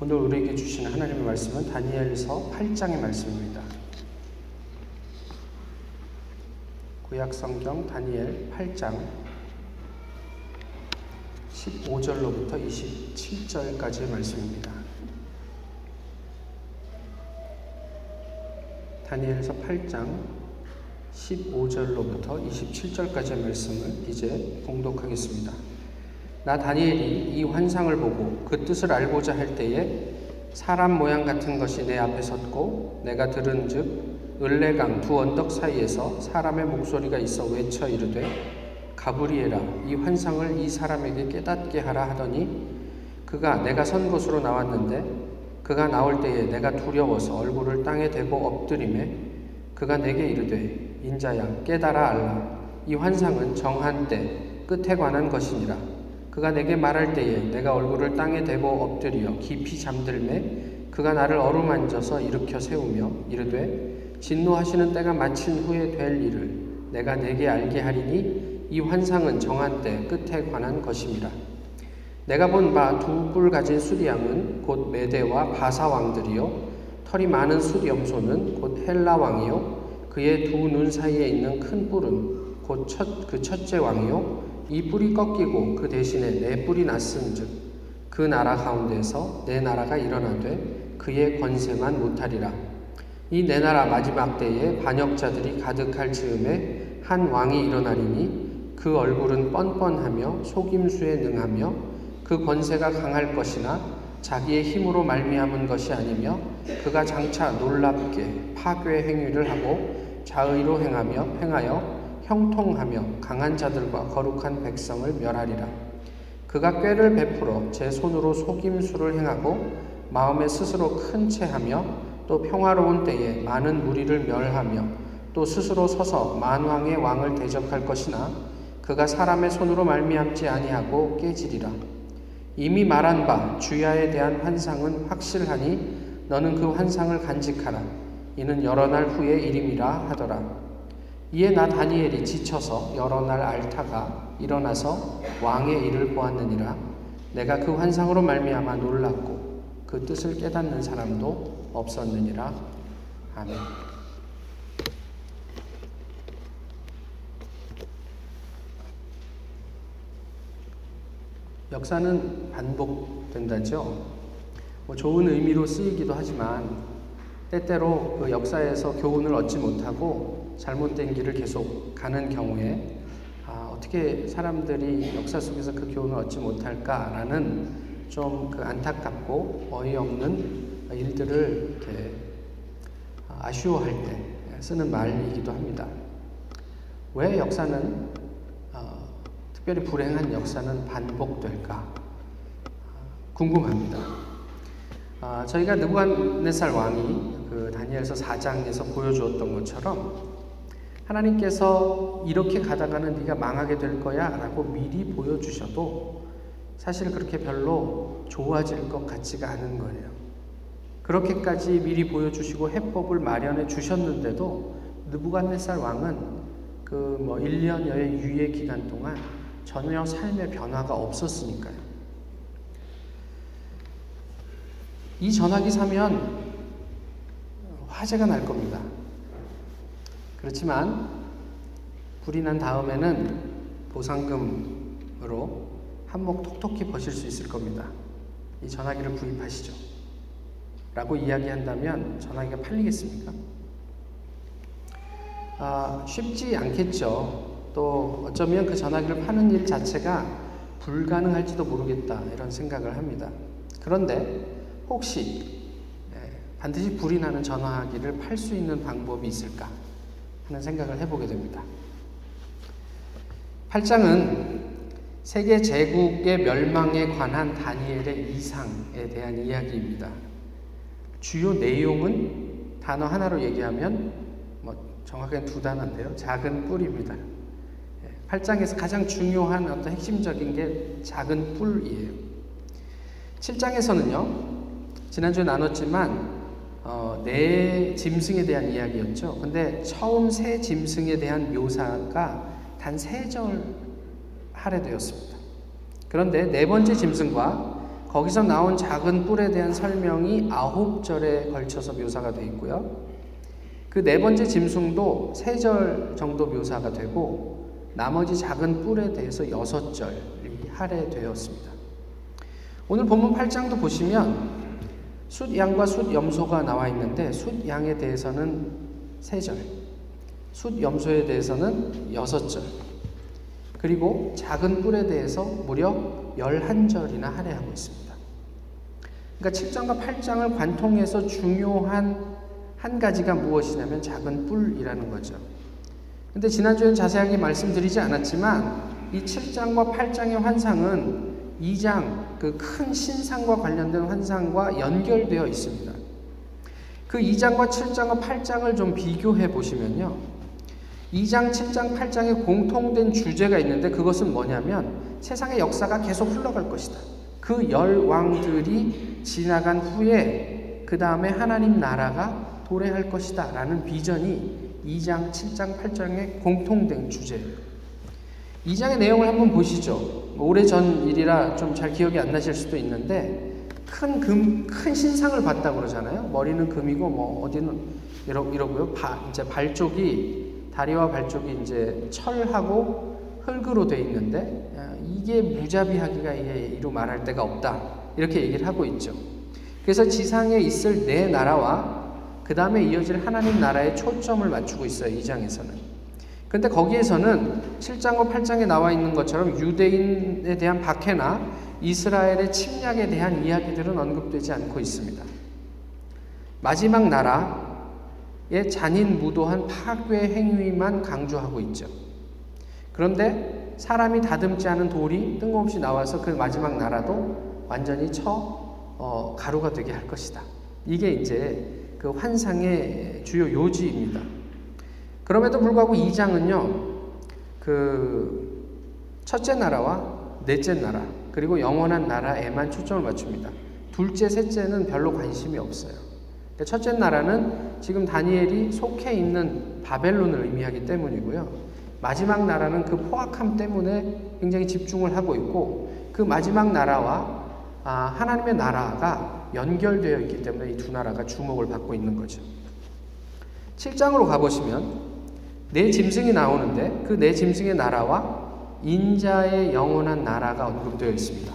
오늘 우리에게 주시는 하나님의 말씀은 다니엘서 8장의 말씀입니다. 구약 성경 다니엘 8장 15절로부터 27절까지의 말씀입니다. 다니엘서 8장 15절로부터 27절까지의 말씀을 이제 봉독하겠습니다. 나 다니엘이 이 환상을 보고 그 뜻을 알고자 할 때에 사람 모양 같은 것이 내 앞에 섰고 내가 들은즉 을레강 두 언덕 사이에서 사람의 목소리가 있어 외쳐 이르되 가브리엘아 이 환상을 이 사람에게 깨닫게 하라 하더니 그가 내가 선 곳으로 나왔는데 그가 나올 때에 내가 두려워서 얼굴을 땅에 대고 엎드림에 그가 내게 이르되 인자야 깨달아 알라. 이 환상은 정한 때 끝에 관한 것이니라 그가 내게 말할 때에 내가 얼굴을 땅에 대고 엎드려 깊이 잠들매 그가 나를 어루만져서 일으켜 세우며 이르되 진노하시는 때가 마친 후에 될 일을 내가 내게 알게 하리니 이 환상은 정한 때 끝에 관한 것임이라. 내가 본 바 두 뿔 가진 수리양은 곧 메대와 바사 왕들이요 털이 많은 수리염소는 곧 헬라 왕이요 그의 두 눈 사이에 있는 큰 뿔은 곧 첫 그 첫째 왕이요 이 뿔이 꺾이고 그 대신에 내 뿔이 났은즉 그 나라 가운데서 내 나라가 일어나되 그의 권세만 못하리라. 이 내 나라 마지막 때에 반역자들이 가득할 즈음에 한 왕이 일어나리니 그 얼굴은 뻔뻔하며 속임수에 능하며 그 권세가 강할 것이나 자기의 힘으로 말미암은 것이 아니며 그가 장차 놀랍게 파괴 행위를 하고 자의로 행하며 행하여 형통하며 강한 자들과 거룩한 백성을 멸하리라. 그가 꾀를 베풀어 제 손으로 속임수를 행하고 마음에 스스로 큰 채하며 또 평화로운 때에 많은 무리를 멸하며 또 스스로 서서 만왕의 왕을 대적할 것이나 그가 사람의 손으로 말미암지 아니하고 깨지리라. 이미 말한 바 주야에 대한 환상은 확실하니 너는 그 환상을 간직하라. 이는 여러 날 후의 일임이라 하더라. 이에 나 다니엘이 지쳐서 여러 날 앓다가 일어나서 왕의 일을 보았느니라 내가 그 환상으로 말미암아 놀랐고 그 뜻을 깨닫는 사람도 없었느니라 아멘. 역사는 반복된다죠. 뭐 좋은 의미로 쓰이기도 하지만 때때로 그 역사에서 교훈을 얻지 못하고 잘못된 길을 계속 가는 경우에 아, 어떻게 사람들이 역사 속에서 그 교훈을 얻지 못할까라는 좀 그 안타깝고 어이없는 일들을 이렇게 아쉬워할 때 쓰는 말이기도 합니다. 왜 역사는 어, 특별히 불행한 역사는 반복될까 궁금합니다. 아, 저희가 느부갓네살 왕이 그 다니엘서 4장에서 보여주었던 것처럼 하나님께서 이렇게 가다가는 네가 망하게 될 거야 라고 미리 보여주셔도 사실 그렇게 별로 좋아질 것 같지가 않은 거예요. 그렇게까지 미리 보여주시고 해법을 마련해 주셨는데도 느부갓네살 왕은 그 뭐 1년여의 유예 기간 동안 전혀 삶의 변화가 없었으니까요. 이 전화기 사면 화재가 날 겁니다. 그렇지만 불이 난 다음에는 보상금으로 한몫 톡톡히 버실 수 있을 겁니다. 이 전화기를 구입하시죠. 라고 이야기한다면 전화기가 팔리겠습니까? 아, 쉽지 않겠죠. 또 어쩌면 그 전화기를 파는 일 자체가 불가능할지도 모르겠다 이런 생각을 합니다. 그런데 혹시 예, 반드시 불이 나는 전화기를 팔 수 있는 방법이 있을까? 하는 생각을 해보게 됩니다. 8장은 세계 제국의 멸망에 관한 다니엘의 이상에 대한 이야기입니다. 주요 내용은 단어 하나로 얘기하면 뭐 정확하게 두 단어인데요. 작은 뿔입니다. 8장에서 가장 중요한 어떤 핵심적인 게 작은 뿔이에요. 7장에서는요. 지난주에 나눴지만 어, 네 짐승에 대한 이야기였죠. 근데 처음 새 짐승에 대한 묘사가 단 세 절 할애되었습니다. 그런데 네 번째 짐승과 거기서 나온 작은 뿔에 대한 설명이 아홉 절에 걸쳐서 묘사가 되어 있고요. 그 네 번째 짐승도 세 절 정도 묘사가 되고 나머지 작은 뿔에 대해서 여섯 절이 할애되었습니다. 오늘 본문 8장도 보시면 숫양과 숫염소가 나와 있는데 숫양에 대해서는 세 절, 숫염소에 대해서는 여섯 절, 그리고 작은 뿔에 대해서 무려 11절이나 할애하고 있습니다. 그러니까 7장과 8장을 관통해서 중요한 한 가지가 무엇이냐면 작은 뿔이라는 거죠. 근데 지난주엔 자세하게 말씀드리지 않았지만 이 7장과 8장의 환상은 2장 그 큰 신상과 관련된 환상과 연결되어 있습니다. 그 2장과 7장과 8장을 좀 비교해 보시면요. 2장, 7장, 8장에 공통된 주제가 있는데 그것은 뭐냐면 세상의 역사가 계속 흘러갈 것이다. 그 열 왕들이 지나간 후에 그 다음에 하나님 나라가 도래할 것이다. 라는 비전이 2장, 7장, 8장의 공통된 주제예요. 2장의 내용을 한번 보시죠. 오래 전 일이라 좀 잘 기억이 안 나실 수도 있는데 큰 금, 큰 신상을 봤다고 그러잖아요. 머리는 금이고 뭐 어디는 이러, 이러고요. 바, 이제 발 쪽이 다리와 발 쪽이 이제 철하고 흙으로 돼 있는데 이게 무자비하기가 이로 말할 데가 없다. 이렇게 얘기를 하고 있죠. 그래서 지상에 있을 네 나라와 그 다음에 이어질 하나님 나라에 초점을 맞추고 있어요. 2장에서는. 근데 거기에서는 7장과 8장에 나와 있는 것처럼 유대인에 대한 박해나 이스라엘의 침략에 대한 이야기들은 언급되지 않고 있습니다. 마지막 나라의 잔인 무도한 파괴 행위만 강조하고 있죠. 그런데 사람이 다듬지 않은 돌이 뜬금없이 나와서 그 마지막 나라도 완전히 처 어, 가루가 되게 할 것이다. 이게 이제 그 환상의 주요 요지입니다. 그럼에도 불구하고 2장은요, 그 첫째 나라와 넷째 나라, 그리고 영원한 나라에만 초점을 맞춥니다. 둘째, 셋째는 별로 관심이 없어요. 그러니까 첫째 나라는 지금 다니엘이 속해 있는 바벨론을 의미하기 때문이고요. 마지막 나라는 그 포악함 때문에 굉장히 집중을 하고 있고 그 마지막 나라와 아, 하나님의 나라가 연결되어 있기 때문에 이 두 나라가 주목을 받고 있는 거죠. 7장으로 가보시면 네 짐승이 나오는데 그네 짐승의 나라와 인자의 영원한 나라가 언급되어 있습니다.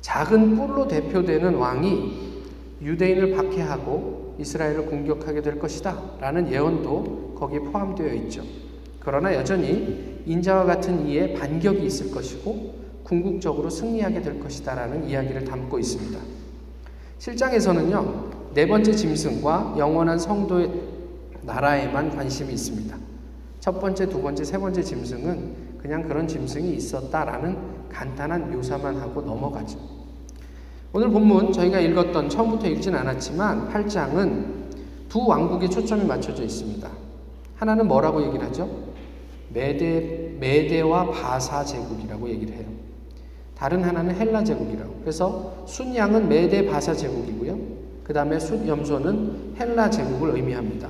작은 뿔로 대표되는 왕이 유대인을 박해하고 이스라엘을 공격하게 될 것이다. 라는 예언도 거기에 포함되어 있죠. 그러나 여전히 인자와 같은 이에 반격이 있을 것이고 궁극적으로 승리하게 될 것이다. 라는 이야기를 담고 있습니다. 실장에서는요, 네 번째 짐승과 영원한 성도의 나라에만 관심이 있습니다. 첫 번째, 두 번째, 세 번째 짐승은 그냥 그런 짐승이 있었다라는 간단한 묘사만 하고 넘어가죠. 오늘 본문 저희가 읽었던 처음부터 읽진 않았지만 8장은 두 왕국에 초점이 맞춰져 있습니다. 하나는 뭐라고 얘기를 하죠? 메데, 메데와 바사 제국이라고 얘기를 해요. 다른 하나는 헬라 제국이라고. 그래서 순양은 메데 바사 제국이고요. 그 다음에 숫 염소는 헬라 제국을 의미합니다.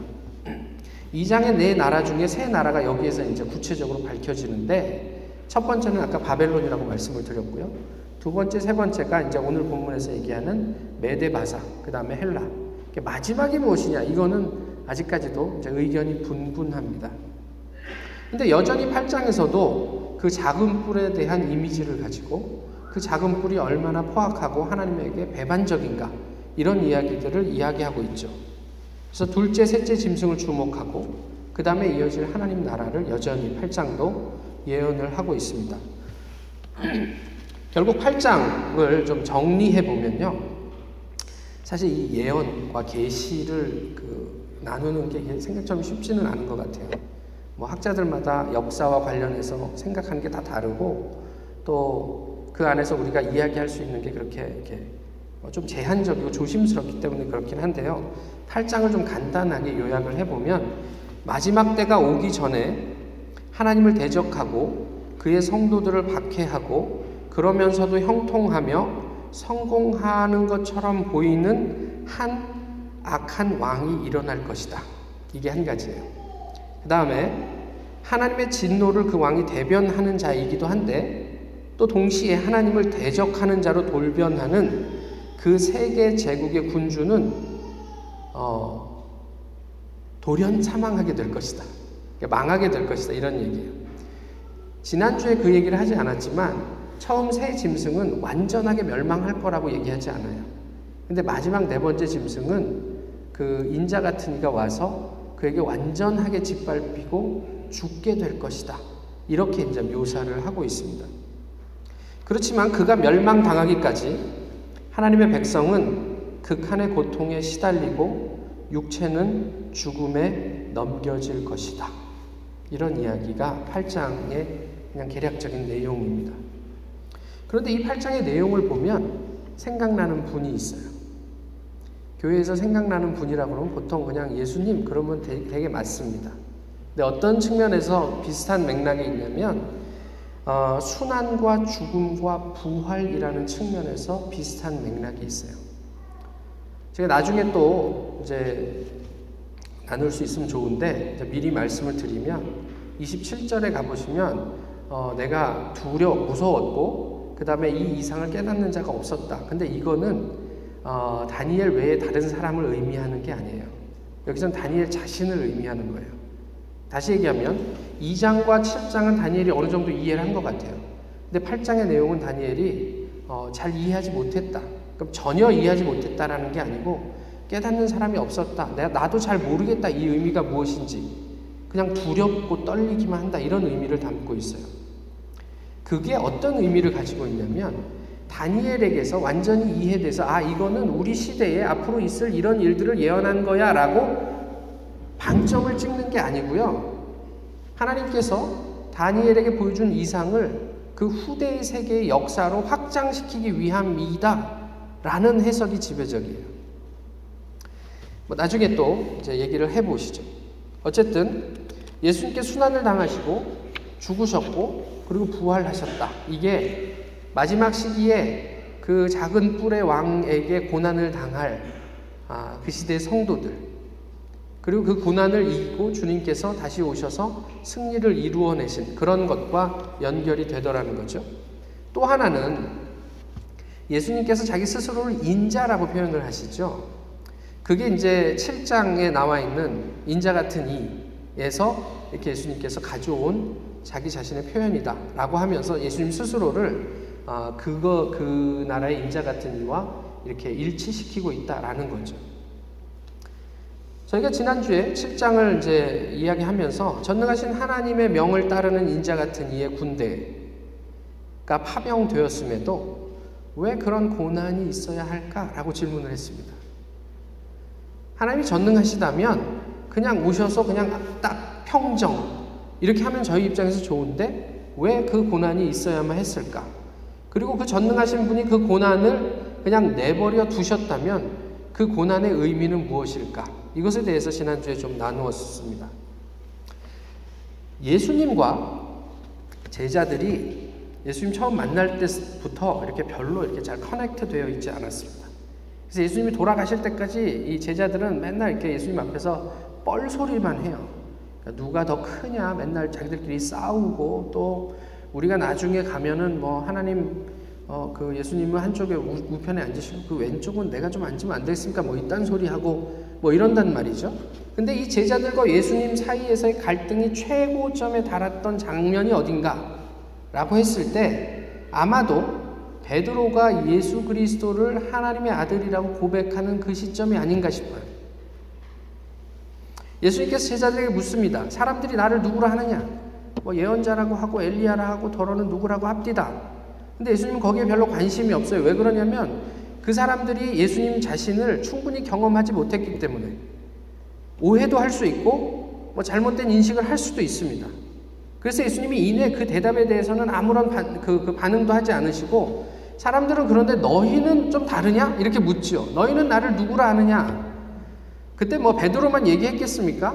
2장의 네 나라 중에 세 나라가 여기에서 이제 구체적으로 밝혀지는데 첫 번째는 아까 바벨론이라고 말씀을 드렸고요. 두 번째, 세 번째가 이제 오늘 본문에서 얘기하는 메데바사, 그 다음에 헬라. 마지막이 무엇이냐? 이거는 아직까지도 의견이 분분합니다. 근데 여전히 8장에서도 그 작은 뿔에 대한 이미지를 가지고 그 작은 뿔이 얼마나 포악하고 하나님에게 배반적인가 이런 이야기들을 이야기하고 있죠. 그래서 둘째, 셋째 짐승을 주목하고 그 다음에 이어질 하나님 나라를 여전히 8장도 예언을 하고 있습니다. 결국 8장을 좀 정리해 보면요. 사실 이 예언과 계시를 그 나누는 게 생각처럼 쉽지는 않은 것 같아요. 뭐 학자들마다 역사와 관련해서 생각하는 게 다 다르고 또 그 안에서 우리가 이야기할 수 있는 게 그렇게 좀 제한적이고 조심스럽기 때문에 그렇긴 한데요. 8장을 좀 간단하게 요약을 해보면 마지막 때가 오기 전에 하나님을 대적하고 그의 성도들을 박해하고 그러면서도 형통하며 성공하는 것처럼 보이는 한 악한 왕이 일어날 것이다. 이게 한 가지예요. 그 다음에 하나님의 진노를 그 왕이 대변하는 자이기도 한데 또 동시에 하나님을 대적하는 자로 돌변하는 그 세계 제국의 군주는 어, 돌연 사망하게 될 것이다. 망하게 될 것이다. 이런 얘기예요. 지난주에 그 얘기를 하지 않았지만 처음 새 짐승은 완전하게 멸망할 거라고 얘기하지 않아요. 근데 마지막 네 번째 짐승은 그 인자 같은 이가 와서 그에게 완전하게 짓밟히고 죽게 될 것이다. 이렇게 이제 묘사를 하고 있습니다. 그렇지만 그가 멸망당하기까지 하나님의 백성은 극한의 고통에 시달리고 육체는 죽음에 넘겨질 것이다. 이런 이야기가 8장의 그냥 개략적인 내용입니다. 그런데 이 8장의 내용을 보면 생각나는 분이 있어요. 교회에서 생각나는 분이라고 그러면 보통 그냥 예수님 그러면 되게 맞습니다. 근데 어떤 측면에서 비슷한 맥락이 있냐면 어, 순환과 죽음과 부활이라는 측면에서 비슷한 맥락이 있어요. 제가 나중에 또 이제 나눌 수 있으면 좋은데 미리 말씀을 드리면 27절에 가보시면 어, 내가 두려 무서웠고 그 다음에 이 이상을 깨닫는 자가 없었다. 근데 이거는 어, 다니엘 외에 다른 사람을 의미하는 게 아니에요. 여기선 다니엘 자신을 의미하는 거예요. 다시 얘기하면 2장과 7장은 다니엘이 어느 정도 이해를 한 것 같아요. 근데 8장의 내용은 다니엘이 어, 잘 이해하지 못했다. 그럼 전혀 이해하지 못했다라는 게 아니고 깨닫는 사람이 없었다. 내가 나도 잘 모르겠다. 이 의미가 무엇인지. 그냥 두렵고 떨리기만 한다. 이런 의미를 담고 있어요. 그게 어떤 의미를 가지고 있냐면 다니엘에게서 완전히 이해돼서 아 이거는 우리 시대에 앞으로 있을 이런 일들을 예언한 거야라고 방점을 찍는 게 아니고요. 하나님께서 다니엘에게 보여준 이상을 그 후대의 세계의 역사로 확장시키기 위함이다. 라는 해석이 지배적이에요. 뭐 나중에 또 이제 얘기를 해보시죠. 어쨌든 예수님께 순환을 당하시고 죽으셨고 그리고 부활하셨다. 이게 마지막 시기에 그 작은 뿔의 왕에게 고난을 당할 아, 그 시대의 성도들 그리고 그 고난을 이기고 주님께서 다시 오셔서 승리를 이루어내신 그런 것과 연결이 되더라는 거죠. 또 하나는 예수님께서 자기 스스로를 인자라고 표현을 하시죠. 그게 이제 7장에 나와 있는 인자 같은 이에서 이렇게 예수님께서 가져온 자기 자신의 표현이다라고 하면서 예수님 스스로를 어, 그거 그 나라의 인자 같은 이와 이렇게 일치시키고 있다라는 거죠. 저희가 지난주에 7장을 이제 이야기하면서 전능하신 하나님의 명을 따르는 인자 같은 이의 군대가 파병되었음에도 왜 그런 고난이 있어야 할까라고 질문을 했습니다. 하나님이 전능하시다면 그냥 오셔서 그냥 딱 평정 이렇게 하면 저희 입장에서 좋은데 왜 그 고난이 있어야만 했을까? 그리고 그 전능하신 분이 그 고난을 그냥 내버려 두셨다면 그 고난의 의미는 무엇일까? 이것에 대해서 지난주에 좀 나누었습니다. 예수님과 제자들이 예수님 처음 만날 때부터 이렇게 별로 이렇게 잘 커넥트 되어 있지 않았습니다. 그래서 예수님이 돌아가실 때까지 이 제자들은 맨날 이렇게 예수님 앞에서 뻘 소리만 해요. 그러니까 누가 더 크냐 맨날 자기들끼리 싸우고 또 우리가 나중에 가면은 뭐 하나님 어, 그 예수님은 한쪽에 우, 편에 앉으시고 그 왼쪽은 내가 좀 앉으면 안 되겠습니까? 뭐 이딴 소리 하고 뭐 이런단 말이죠. 근데 이 제자들과 예수님 사이에서의 갈등이 최고점에 달았던 장면이 어딘가? 라고 했을 때 아마도 베드로가 예수 그리스도를 하나님의 아들이라고 고백하는 그 시점이 아닌가 싶어요. 예수님께서 제자들에게 묻습니다. 사람들이 나를 누구라 하느냐? 뭐 예언자라고 하고 엘리야라 하고 더러는 누구라고 합디다. 근데 예수님은 거기에 별로 관심이 없어요. 왜 그러냐면 그 사람들이 예수님 자신을 충분히 경험하지 못했기 때문에 오해도 할 수 있고 뭐 잘못된 인식을 할 수도 있습니다. 그래서 예수님이 이내 그 대답에 대해서는 아무런 바, 그, 그 반응도 하지 않으시고 사람들은 그런데 너희는 좀 다르냐? 이렇게 묻죠. 너희는 나를 누구라 하느냐? 그때 뭐 베드로만 얘기했겠습니까?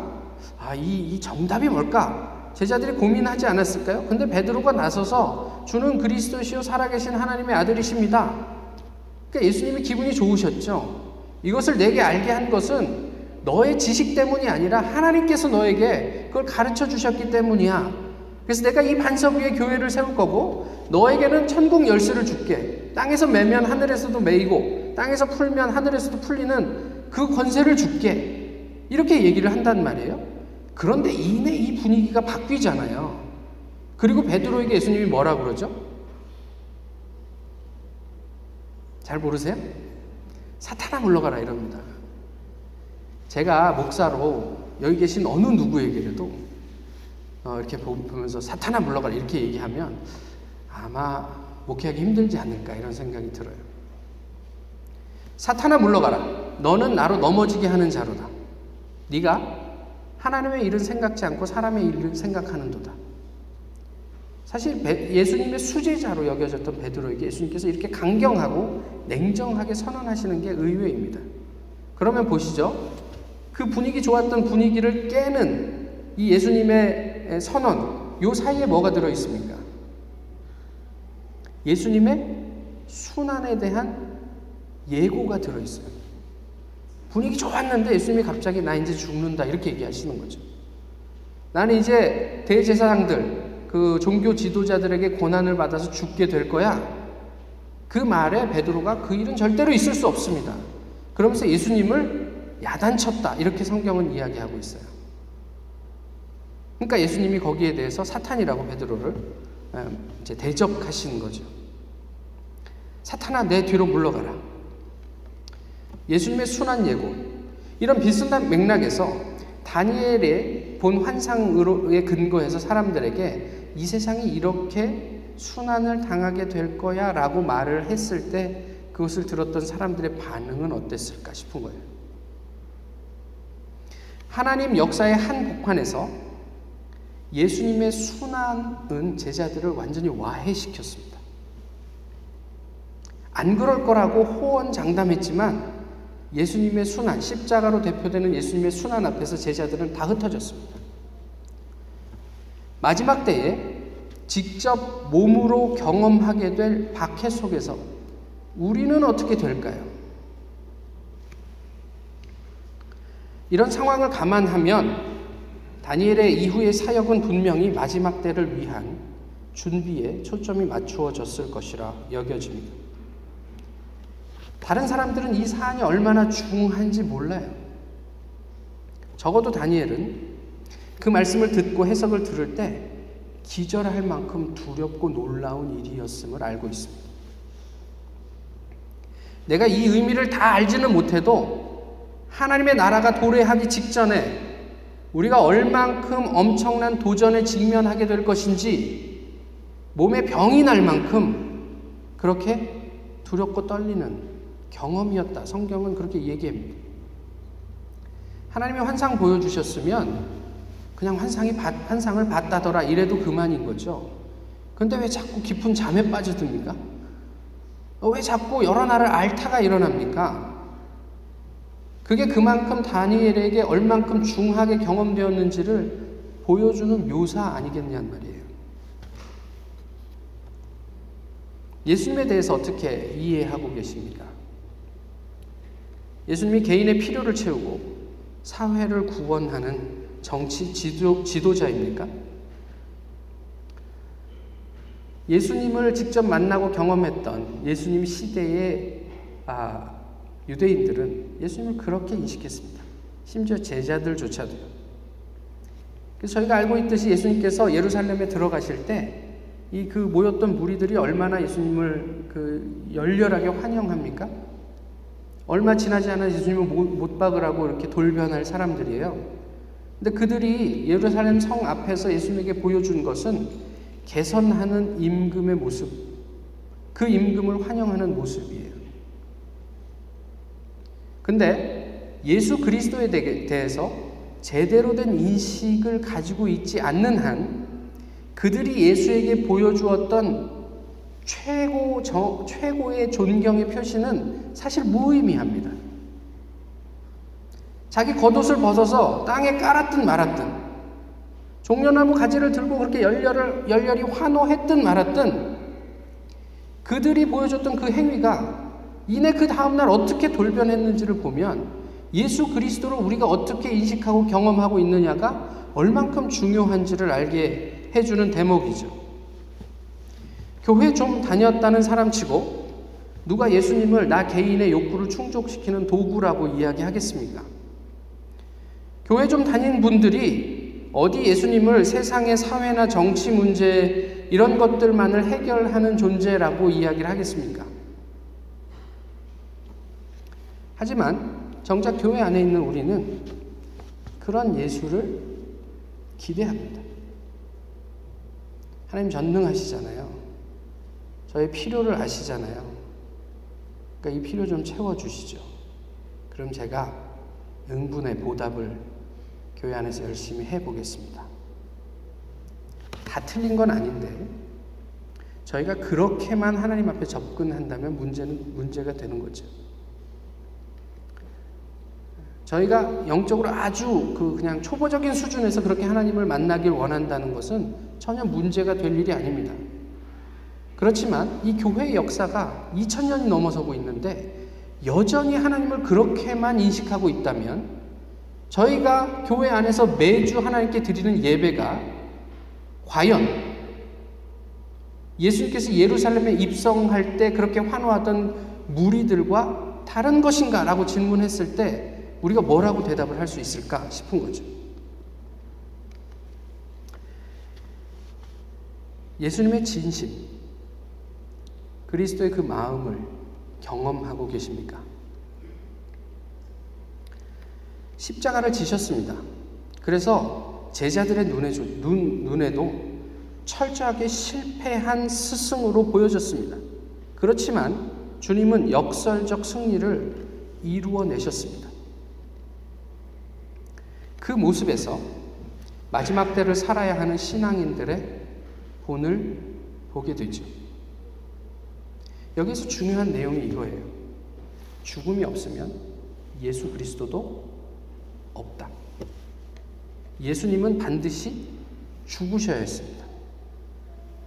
아, 이, 이 정답이 뭘까? 제자들이 고민하지 않았을까요? 근데 베드로가 나서서 주는 그리스도시요 살아계신 하나님의 아들이십니다. 그러니까 예수님이 기분이 좋으셨죠. 이것을 내게 알게 한 것은 너의 지식 때문이 아니라 하나님께서 너에게 그걸 가르쳐 주셨기 때문이야. 그래서 내가 이 반석 위에 교회를 세울 거고 너에게는 천국 열쇠를 줄게. 땅에서 매면 하늘에서도 매이고 땅에서 풀면 하늘에서도 풀리는 그 권세를 줄게. 이렇게 얘기를 한단 말이에요. 그런데 이내 이 분위기가 바뀌잖아요. 그리고 베드로에게 예수님이 뭐라 그러죠? 잘 모르세요? 사탄아 물러가라 이럽니다. 제가 목사로 여기 계신 어느 누구에게라도 어, 이렇게 보면서 사탄아 물러가라 이렇게 얘기하면 아마 목회하기 힘들지 않을까 이런 생각이 들어요. 사탄아 물러가라. 너는 나로 넘어지게 하는 자로다. 네가 하나님의 일은 생각지 않고 사람의 일을 생각하는도다. 사실 예수님의 수제자로 여겨졌던 베드로에게 예수님께서 이렇게 강경하고 냉정하게 선언하시는 게 의외입니다. 그러면 보시죠. 그 분위기 좋았던 분위기를 깨는 이 예수님의 선언, 요 사이에 뭐가 들어 있습니까? 예수님의 순환에 대한 예고가 들어 있어요. 분위기 좋았는데 예수님이 갑자기 나 이제 죽는다 이렇게 얘기하시는 거죠. 나는 이제 대제사장들 그 종교 지도자들에게 고난을 받아서 죽게 될 거야. 그 말에 베드로가 그 일은 절대로 있을 수 없습니다. 그러면서 예수님을 야단쳤다 이렇게 성경은 이야기하고 있어요. 그러니까 예수님이 거기에 대해서 사탄이라고 베드로를 이제 대적하신 거죠. 사탄아 내 뒤로 물러가라. 예수님의 순한 예고. 이런 비슷한 맥락에서 다니엘의 본 환상으로의 근거해서 사람들에게 이 세상이 이렇게 순환을 당하게 될 거야 라고 말을 했을 때 그것을 들었던 사람들의 반응은 어땠을까 싶은 거예요. 하나님 역사의 한 복판에서 예수님의 순환은 제자들을 완전히 와해시켰습니다. 안 그럴 거라고 호언장담했지만 예수님의 순환, 십자가로 대표되는 예수님의 순환 앞에서 제자들은 다 흩어졌습니다. 마지막 때에 직접 몸으로 경험하게 될 박해 속에서 우리는 어떻게 될까요? 이런 상황을 감안하면 다니엘의 이후의 사역은 분명히 마지막 때를 위한 준비에 초점이 맞추어졌을 것이라 여겨집니다. 다른 사람들은 이 사안이 얼마나 중한지 몰라요. 적어도 다니엘은 그 말씀을 듣고 해석을 들을 때 기절할 만큼 두렵고 놀라운 일이었음을 알고 있습니다. 내가 이 의미를 다 알지는 못해도 하나님의 나라가 도래하기 직전에 우리가 얼만큼 엄청난 도전에 직면하게 될 것인지 몸에 병이 날 만큼 그렇게 두렵고 떨리는 경험이었다. 성경은 그렇게 얘기합니다. 하나님의 환상 보여주셨으면 그냥 환상이 환상을 봤다더라 이래도 그만인 거죠. 근데 왜 자꾸 깊은 잠에 빠져듭니까? 왜 자꾸 여러 날을 알타가 일어납니까? 그게 그만큼 다니엘에게 얼만큼 중하게 경험되었는지를 보여주는 묘사 아니겠냐는 말이에요. 예수님에 대해서 어떻게 이해하고 계십니까? 예수님이 개인의 필요를 채우고 사회를 구원하는 정치 지도, 지도자입니까? 예수님을 직접 만나고 경험했던 예수님 시대의 아, 유대인들은 예수님을 그렇게 인식했습니다. 심지어 제자들조차도요. 그래서 저희가 알고 있듯이 예수님께서 예루살렘에 들어가실 때 이 그 모였던 무리들이 얼마나 예수님을 그 열렬하게 환영합니까? 얼마 지나지 않아 예수님을 못 박으라고 이렇게 돌변할 사람들이에요. 근데 그들이 예루살렘 성 앞에서 예수님에게 보여준 것은 개선하는 임금의 모습, 그 임금을 환영하는 모습이에요. 근데 예수 그리스도에 대해서 제대로 된 인식을 가지고 있지 않는 한 그들이 예수에게 보여주었던 최고 저, 최고의 존경의 표시는 사실 무의미합니다. 자기 겉옷을 벗어서 땅에 깔았든 말았든 종려나무 가지를 들고 그렇게 열렬을, 열렬히 환호했든 말았든 그들이 보여줬던 그 행위가 이내 그 다음날 어떻게 돌변했는지를 보면 예수 그리스도를 우리가 어떻게 인식하고 경험하고 있느냐가 얼만큼 중요한지를 알게 해주는 대목이죠. 교회 좀 다녔다는 사람 치고 누가 예수님을 나 개인의 욕구를 충족시키는 도구라고 이야기하겠습니까? 교회 좀 다닌 분들이 어디 예수님을 세상의 사회나 정치 문제 이런 것들만을 해결하는 존재라고 이야기를 하겠습니까? 하지만 정작 교회 안에 있는 우리는 그런 예수를 기대합니다. 하나님 전능하시잖아요. 저의 필요를 아시잖아요. 그러니까 이 필요 좀 채워주시죠. 그럼 제가 응분의 보답을 교회 안에서 열심히 해보겠습니다. 다 틀린 건 아닌데, 저희가 그렇게만 하나님 앞에 접근한다면 문제는 문제가 되는 거죠. 저희가 영적으로 아주 그 그냥 초보적인 수준에서 그렇게 하나님을 만나길 원한다는 것은 전혀 문제가 될 일이 아닙니다. 그렇지만 이 교회의 역사가 2000년이 넘어서고 있는데 여전히 하나님을 그렇게만 인식하고 있다면 저희가 교회 안에서 매주 하나님께 드리는 예배가 과연 예수님께서 예루살렘에 입성할 때 그렇게 환호하던 무리들과 다른 것인가? 라고 질문했을 때 우리가 뭐라고 대답을 할 수 있을까 싶은 거죠. 예수님의 진심, 그리스도의 그 마음을 경험하고 계십니까? 십자가를 지셨습니다. 그래서 제자들의 눈에, 눈, 눈에도 철저하게 실패한 스승으로 보여졌습니다. 그렇지만 주님은 역설적 승리를 이루어내셨습니다. 그 모습에서 마지막 때를 살아야 하는 신앙인들의 본을 보게 되죠. 여기서 중요한 내용이 이거예요. 죽음이 없으면 예수 그리스도도 없다. 예수님은 반드시 죽으셔야 했습니다.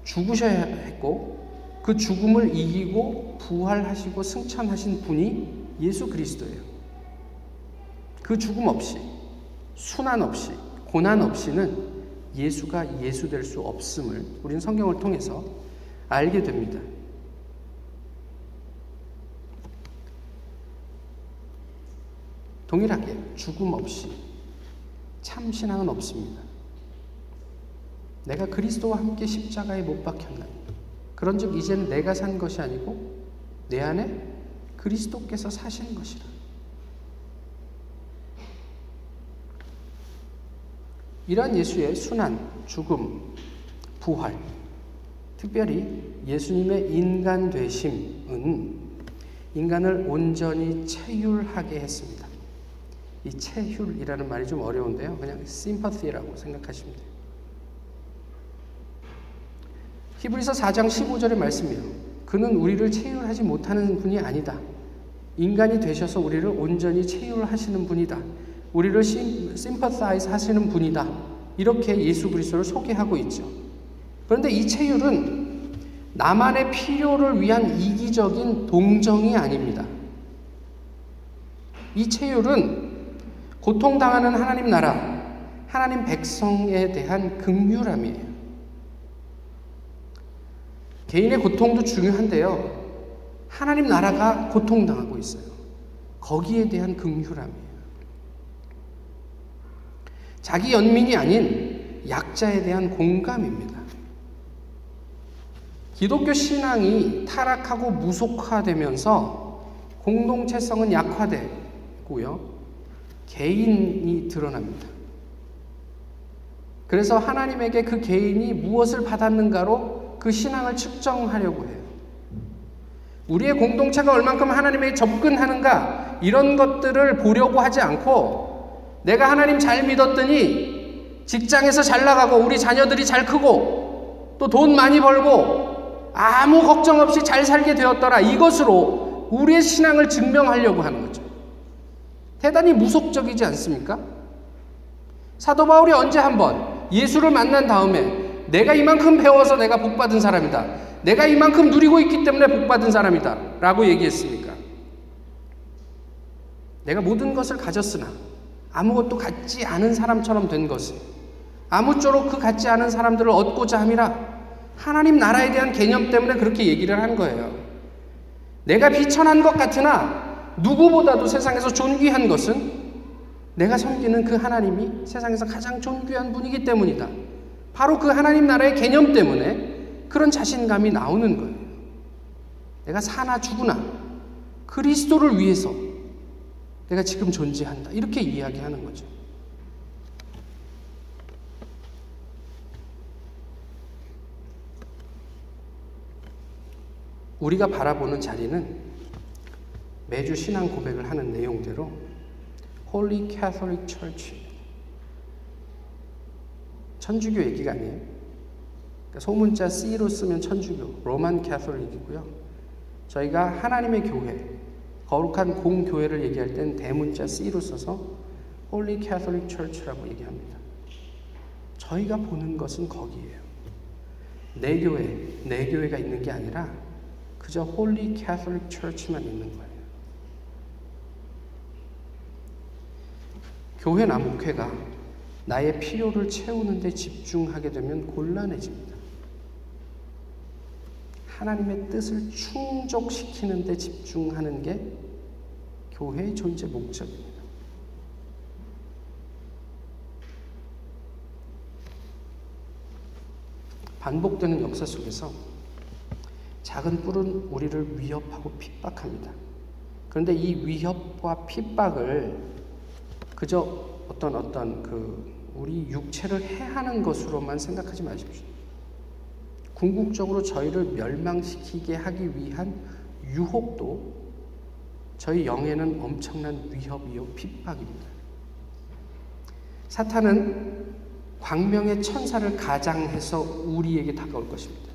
죽으셔야 했고 그 죽음을 이기고 부활하시고 승천하신 분이 예수 그리스도예요. 그 죽음 없이 순환 없이 고난 없이는 예수가 예수 될 수 없음을 우리는 성경을 통해서 알게 됩니다. 동일하게 죽음 없이 참 신앙은 없습니다. 내가 그리스도와 함께 십자가에 못 박혔나. 그런즉 이제는 내가 산 것이 아니고 내 안에 그리스도께서 사시는 것이라. 이러한 예수의 순환, 죽음, 부활, 특별히 예수님의 인간 되심은 인간을 온전히 체휼하게 했습니다. 이 체휼이라는 말이 좀 어려운데요. 그냥 sympathy라고 생각하시면 돼요. 히브리서 4장 15절의 말씀이에요. 그는 우리를 체휼하지 못하는 분이 아니다. 인간이 되셔서 우리를 온전히 체휼하시는 분이다. 우리를 sympathize 하시는 분이다. 이렇게 예수 그리스도를 소개하고 있죠. 그런데 이 체휼은 나만의 필요를 위한 이기적인 동정이 아닙니다. 이 체휼은 고통당하는 하나님 나라, 하나님 백성에 대한 극률함이에요. 개인의 고통도 중요한데요. 하나님 나라가 고통당하고 있어요. 거기에 대한 극률함이에요. 자기 연민이 아닌 약자에 대한 공감입니다. 기독교 신앙이 타락하고 무속화되면서 공동체성은 약화되고요. 개인이 드러납니다. 그래서 하나님에게 그 개인이 무엇을 받았는가로 그 신앙을 측정하려고 해요. 우리의 공동체가 얼만큼 하나님에게 접근하는가 이런 것들을 보려고 하지 않고 내가 하나님 잘 믿었더니 직장에서 잘 나가고 우리 자녀들이 잘 크고 또 돈 많이 벌고 아무 걱정 없이 잘 살게 되었더라 이것으로 우리의 신앙을 증명하려고 하는 거죠. 대단히 무속적이지 않습니까? 사도 바울이 언제 한번 예수를 만난 다음에 내가 이만큼 배워서 내가 복 받은 사람이다. 내가 이만큼 누리고 있기 때문에 복 받은 사람이다. 라고 얘기했습니까? 내가 모든 것을 가졌으나 아무것도 갖지 않은 사람처럼 된 것은 아무쪼록 그 갖지 않은 사람들을 얻고자 함이라 하나님 나라에 대한 개념 때문에 그렇게 얘기를 한 거예요. 내가 비천한 것 같으나 누구보다도 세상에서 존귀한 것은 내가 섬기는 그 하나님이 세상에서 가장 존귀한 분이기 때문이다. 바로 그 하나님 나라의 개념 때문에 그런 자신감이 나오는 거예요. 내가 사나 죽으나 그리스도를 위해서 내가 지금 존재한다. 이렇게 이야기하는 거죠. 우리가 바라보는 자리는 매주 신앙 고백을 하는 내용대로 Holy Catholic Church 천주교 얘기가 아니에요. 그러니까 소문자 C로 쓰면 천주교, 로만 캐톨릭이고요. 저희가 하나님의 교회, 거룩한 공교회를 얘기할 땐 대문자 C로 써서 Holy Catholic Church라고 얘기합니다. 저희가 보는 것은 거기에요. 내 교회, 내 교회가 있는 게 아니라 그저 Holy Catholic Church만 있는 거예요. 교회나 목회가 나의 필요를 채우는 데 집중하게 되면 곤란해집니다. 하나님의 뜻을 충족시키는 데 집중하는 게 교회의 존재 목적입니다. 반복되는 역사 속에서 작은 뿔은 우리를 위협하고 핍박합니다. 그런데 이 위협과 핍박을 그저 어떤 어떤 그 우리 육체를 해하는 것으로만 생각하지 마십시오. 궁극적으로 저희를 멸망시키게 하기 위한 유혹도 저희 영에는 엄청난 위협이요 핍박입니다. 사탄은 광명의 천사를 가장해서 우리에게 다가올 것입니다.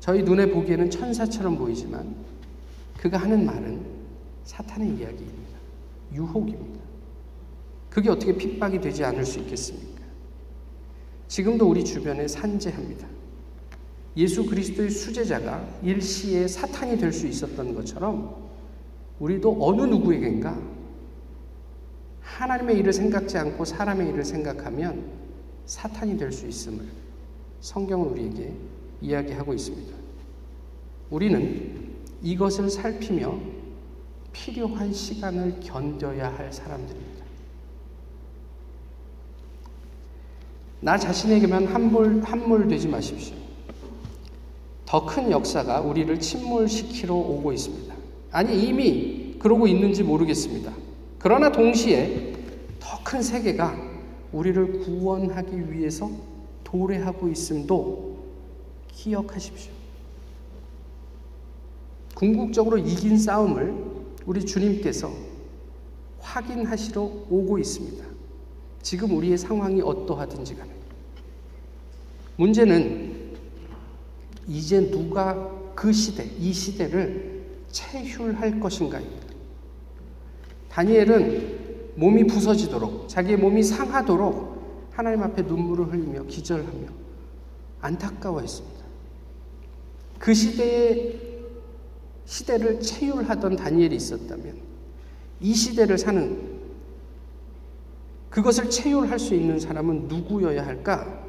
저희 눈에 보기에는 천사처럼 보이지만 그가 하는 말은 사탄의 이야기입니다. 유혹입니다. 그게 어떻게 핍박이 되지 않을 수 있겠습니까? 지금도 우리 주변에 산재합니다. 예수 그리스도의 수제자가 일시에 사탄이 될 수 있었던 것처럼 우리도 어느 누구에겐가 하나님의 일을 생각지 않고 사람의 일을 생각하면 사탄이 될 수 있음을 성경은 우리에게 이야기하고 있습니다. 우리는 이것을 살피며 필요한 시간을 견뎌야 할 사람들입니다. 나 자신에게만 함몰, 함몰되지 마십시오. 더 큰 역사가 우리를 침몰시키러 오고 있습니다. 아니, 이미 그러고 있는지 모르겠습니다. 그러나 동시에 더 큰 세계가 우리를 구원하기 위해서 도래하고 있음도 기억하십시오. 궁극적으로 이긴 싸움을 우리 주님께서 확인하시러 오고 있습니다. 지금 우리의 상황이 어떠하든지 간에. 문제는 이제 누가 그 시대, 이 시대를 체휼할 것인가입니다. 다니엘은 몸이 부서지도록, 자기의 몸이 상하도록 하나님 앞에 눈물을 흘리며 기절하며 안타까워했습니다. 그 시대의 시대를 체휼하던 다니엘이 있었다면 이 시대를 사는 그것을 체휼할 수 있는 사람은 누구여야 할까?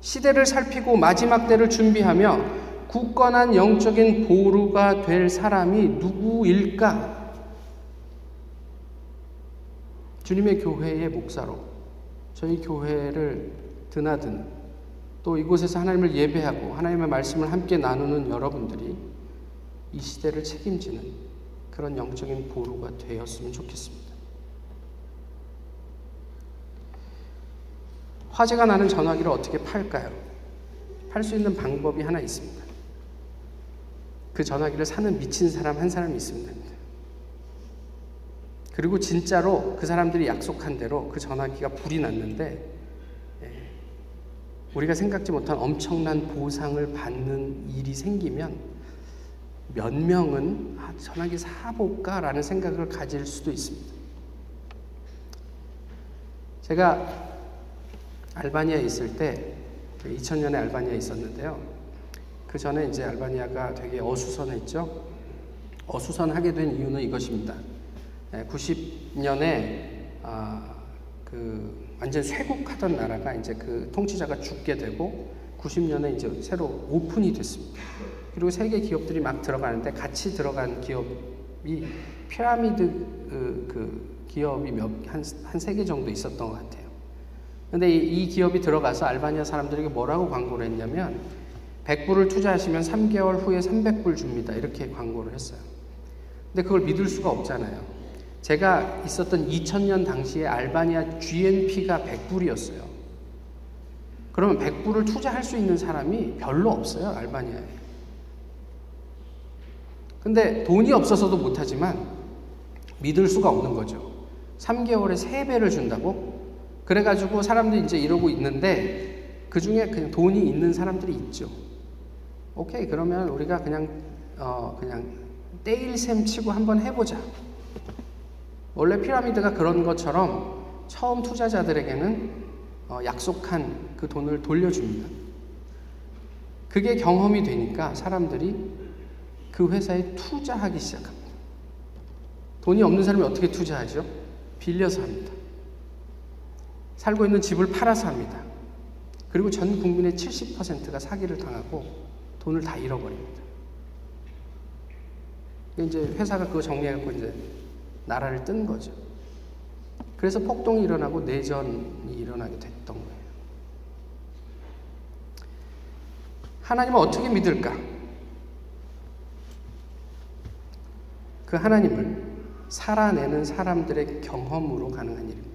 시대를 살피고 마지막 때를 준비하며 굳건한 영적인 보루가 될 사람이 누구일까? 주님의 교회의 목사로 저희 교회를 드나드는 또 이곳에서 하나님을 예배하고 하나님의 말씀을 함께 나누는 여러분들이 이 시대를 책임지는 그런 영적인 보루가 되었으면 좋겠습니다. 화재가 나는 전화기를 어떻게 팔까요? 팔 수 있는 방법이 하나 있습니다. 그 전화기를 사는 미친 사람 한 사람이 있습니다. 그리고 진짜로 그 사람들이 약속한 대로 그 전화기가 불이 났는데 우리가 생각지 못한 엄청난 보상을 받는 일이 생기면 몇 명은 아, 전화기 사볼까라는 생각을 가질 수도 있습니다. 제가 알바니아에 있을 때 2000년에 그 알바니아에 있었는데요. 그 전에 이제 알바니아가 되게 어수선했죠. 어수선하게 된 이유는 이것입니다. 90년에 아, 그 완전 쇄국하던 나라가 이제 그 통치자가 죽게 되고 90년에 이제 새로 오픈이 됐습니다. 그리고 세계 기업들이 막 들어가는데 같이 들어간 기업이 피라미드 그, 그 기업이 몇 한 한 세 개 정도 있었던 것 같아요. 근데 이, 이 기업이 들어가서 알바니아 사람들에게 뭐라고 광고를 했냐면 100불을 투자하시면 3개월 후에 300불 줍니다. 이렇게 광고를 했어요. 근데 그걸 믿을 수가 없잖아요. 제가 있었던 2000년 당시에 알바니아 GNP가 100불이었어요. 그러면 100불을 투자할 수 있는 사람이 별로 없어요, 알바니아에. 근데 돈이 없어서도 못하지만 믿을 수가 없는 거죠. 3개월에 3배를 준다고? 그래가지고 사람들이 이제 이러고 있는데 그 중에 그냥 돈이 있는 사람들이 있죠. 오케이, 그러면 우리가 그냥, 어, 그냥 떼일 셈 치고 한번 해보자. 원래 피라미드가 그런 것처럼 처음 투자자들에게는 어, 약속한 그 돈을 돌려줍니다. 그게 경험이 되니까 사람들이 그 회사에 투자하기 시작합니다. 돈이 없는 사람이 어떻게 투자하죠? 빌려서 합니다. 살고 있는 집을 팔아서 합니다. 그리고 전 국민의 70%가 사기를 당하고 돈을 다 잃어버립니다. 이제 회사가 그거 정리해갖고 이제 나라를 뜬 거죠. 그래서 폭동이 일어나고 내전이 일어나게 됐던 거예요. 하나님을 어떻게 믿을까? 그 하나님을 살아내는 사람들의 경험으로 가능한 일입니다.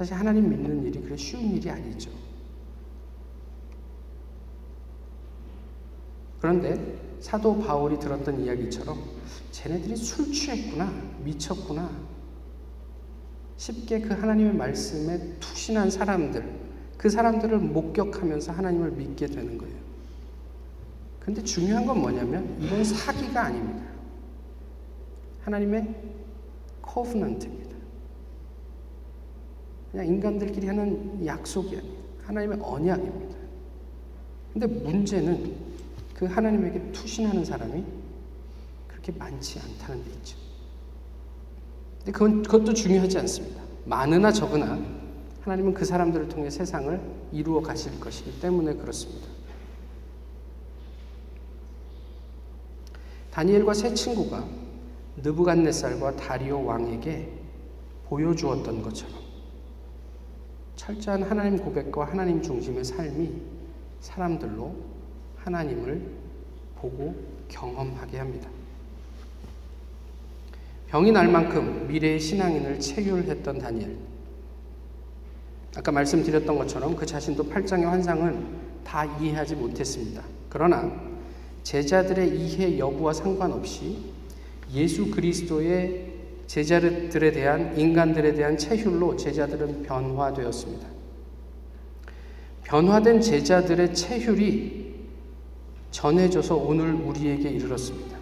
사실 하나님 믿는 일이 그래 쉬운 일이 아니죠. 그런데 사도 바울이 들었던 이야기처럼 쟤네들이 술 취했구나, 미쳤구나. 쉽게 그 하나님의 말씀에 투신한 사람들, 그 사람들을 목격하면서 하나님을 믿게 되는 거예요. 근데 중요한 건 뭐냐면 이건 사기가 아닙니다. 하나님의 코브넌트입니다. 그냥 인간들끼리 하는 약속이 아니에요. 하나님의 언약입니다. 근데 문제는 그 하나님에게 투신하는 사람이 그렇게 많지 않다는 데 있죠. 근데 그건, 그것도 중요하지 않습니다. 많으나 적으나 하나님은 그 사람들을 통해 세상을 이루어 가실 것이기 때문에 그렇습니다. 다니엘과 세 친구가 느부갓네살과 다리오 왕에게 보여주었던 것처럼 철저한 하나님 고백과 하나님 중심의 삶이 사람들로 하나님을 보고 경험하게 합니다. 병이 날 만큼 미래의 신앙인을 체휼했던 다니엘. 아까 말씀드렸던 것처럼 그 자신도 팔장의 환상은 다 이해하지 못했습니다. 그러나 제자들의 이해 여부와 상관없이 예수 그리스도의 제자들에 대한 인간들에 대한 체휼로 제자들은 변화되었습니다. 변화된 제자들의 체휼이 전해져서 오늘 우리에게 이르렀습니다.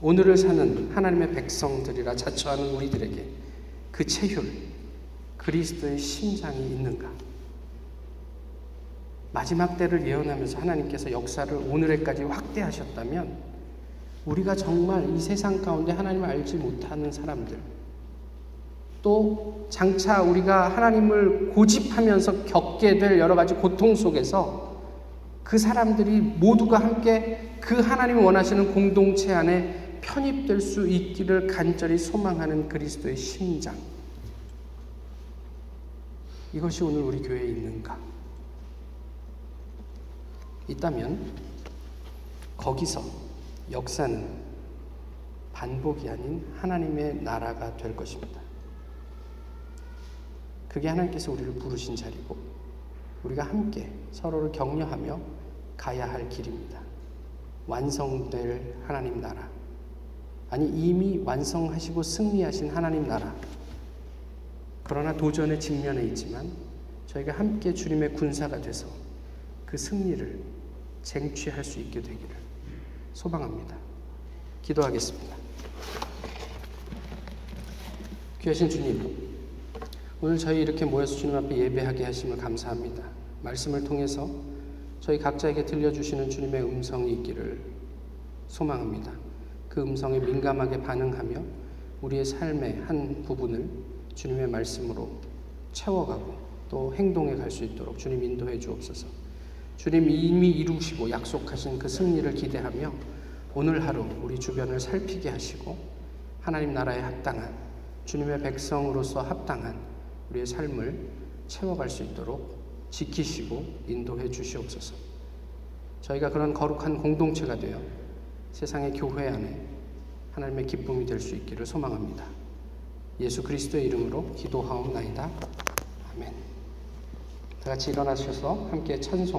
오늘을 사는 하나님의 백성들이라 자처하는 우리들에게 그 체휼, 그리스도의 심장이 있는가? 마지막 때를 예언하면서 하나님께서 역사를 오늘에까지 확대하셨다면 우리가 정말 이 세상 가운데 하나님을 알지 못하는 사람들, 또 장차 우리가 하나님을 고집하면서 겪게 될 여러 가지 고통 속에서 그 사람들이 모두가 함께 그 하나님이 원하시는 공동체 안에 편입될 수 있기를 간절히 소망하는 그리스도의 심장. 이것이 오늘 우리 교회에 있는가? 있다면 거기서 역사는 반복이 아닌 하나님의 나라가 될 것입니다. 그게 하나님께서 우리를 부르신 자리고 우리가 함께 서로를 격려하며 가야 할 길입니다. 완성될 하나님 나라. 아니, 이미 완성하시고 승리하신 하나님 나라. 그러나 도전의 직면에 있지만 저희가 함께 주님의 군사가 돼서 그 승리를 쟁취할 수 있게 되기를 소망합니다. 기도하겠습니다. 귀하신 주님, 오늘 저희 이렇게 모여서 주님 앞에 예배하게 하심을 감사합니다. 말씀을 통해서 저희 각자에게 들려주시는 주님의 음성이 있기를 소망합니다. 그 음성에 민감하게 반응하며 우리의 삶의 한 부분을 주님의 말씀으로 채워가고 또 행동에 갈수 있도록 주님 인도해 주옵소서. 주님 이미 이루시고 약속하신 그 승리를 기대하며 오늘 하루 우리 주변을 살피게 하시고 하나님 나라에 합당한 주님의 백성으로서 합당한 우리의 삶을 채워갈 수 있도록 지키시고 인도해 주시옵소서. 저희가 그런 거룩한 공동체가 되어 세상의 교회 안에 하나님의 기쁨이 될 수 있기를 소망합니다. 예수 그리스도의 이름으로 기도하옵나이다. 아멘. 다 같이 일어나셔서 함께 찬송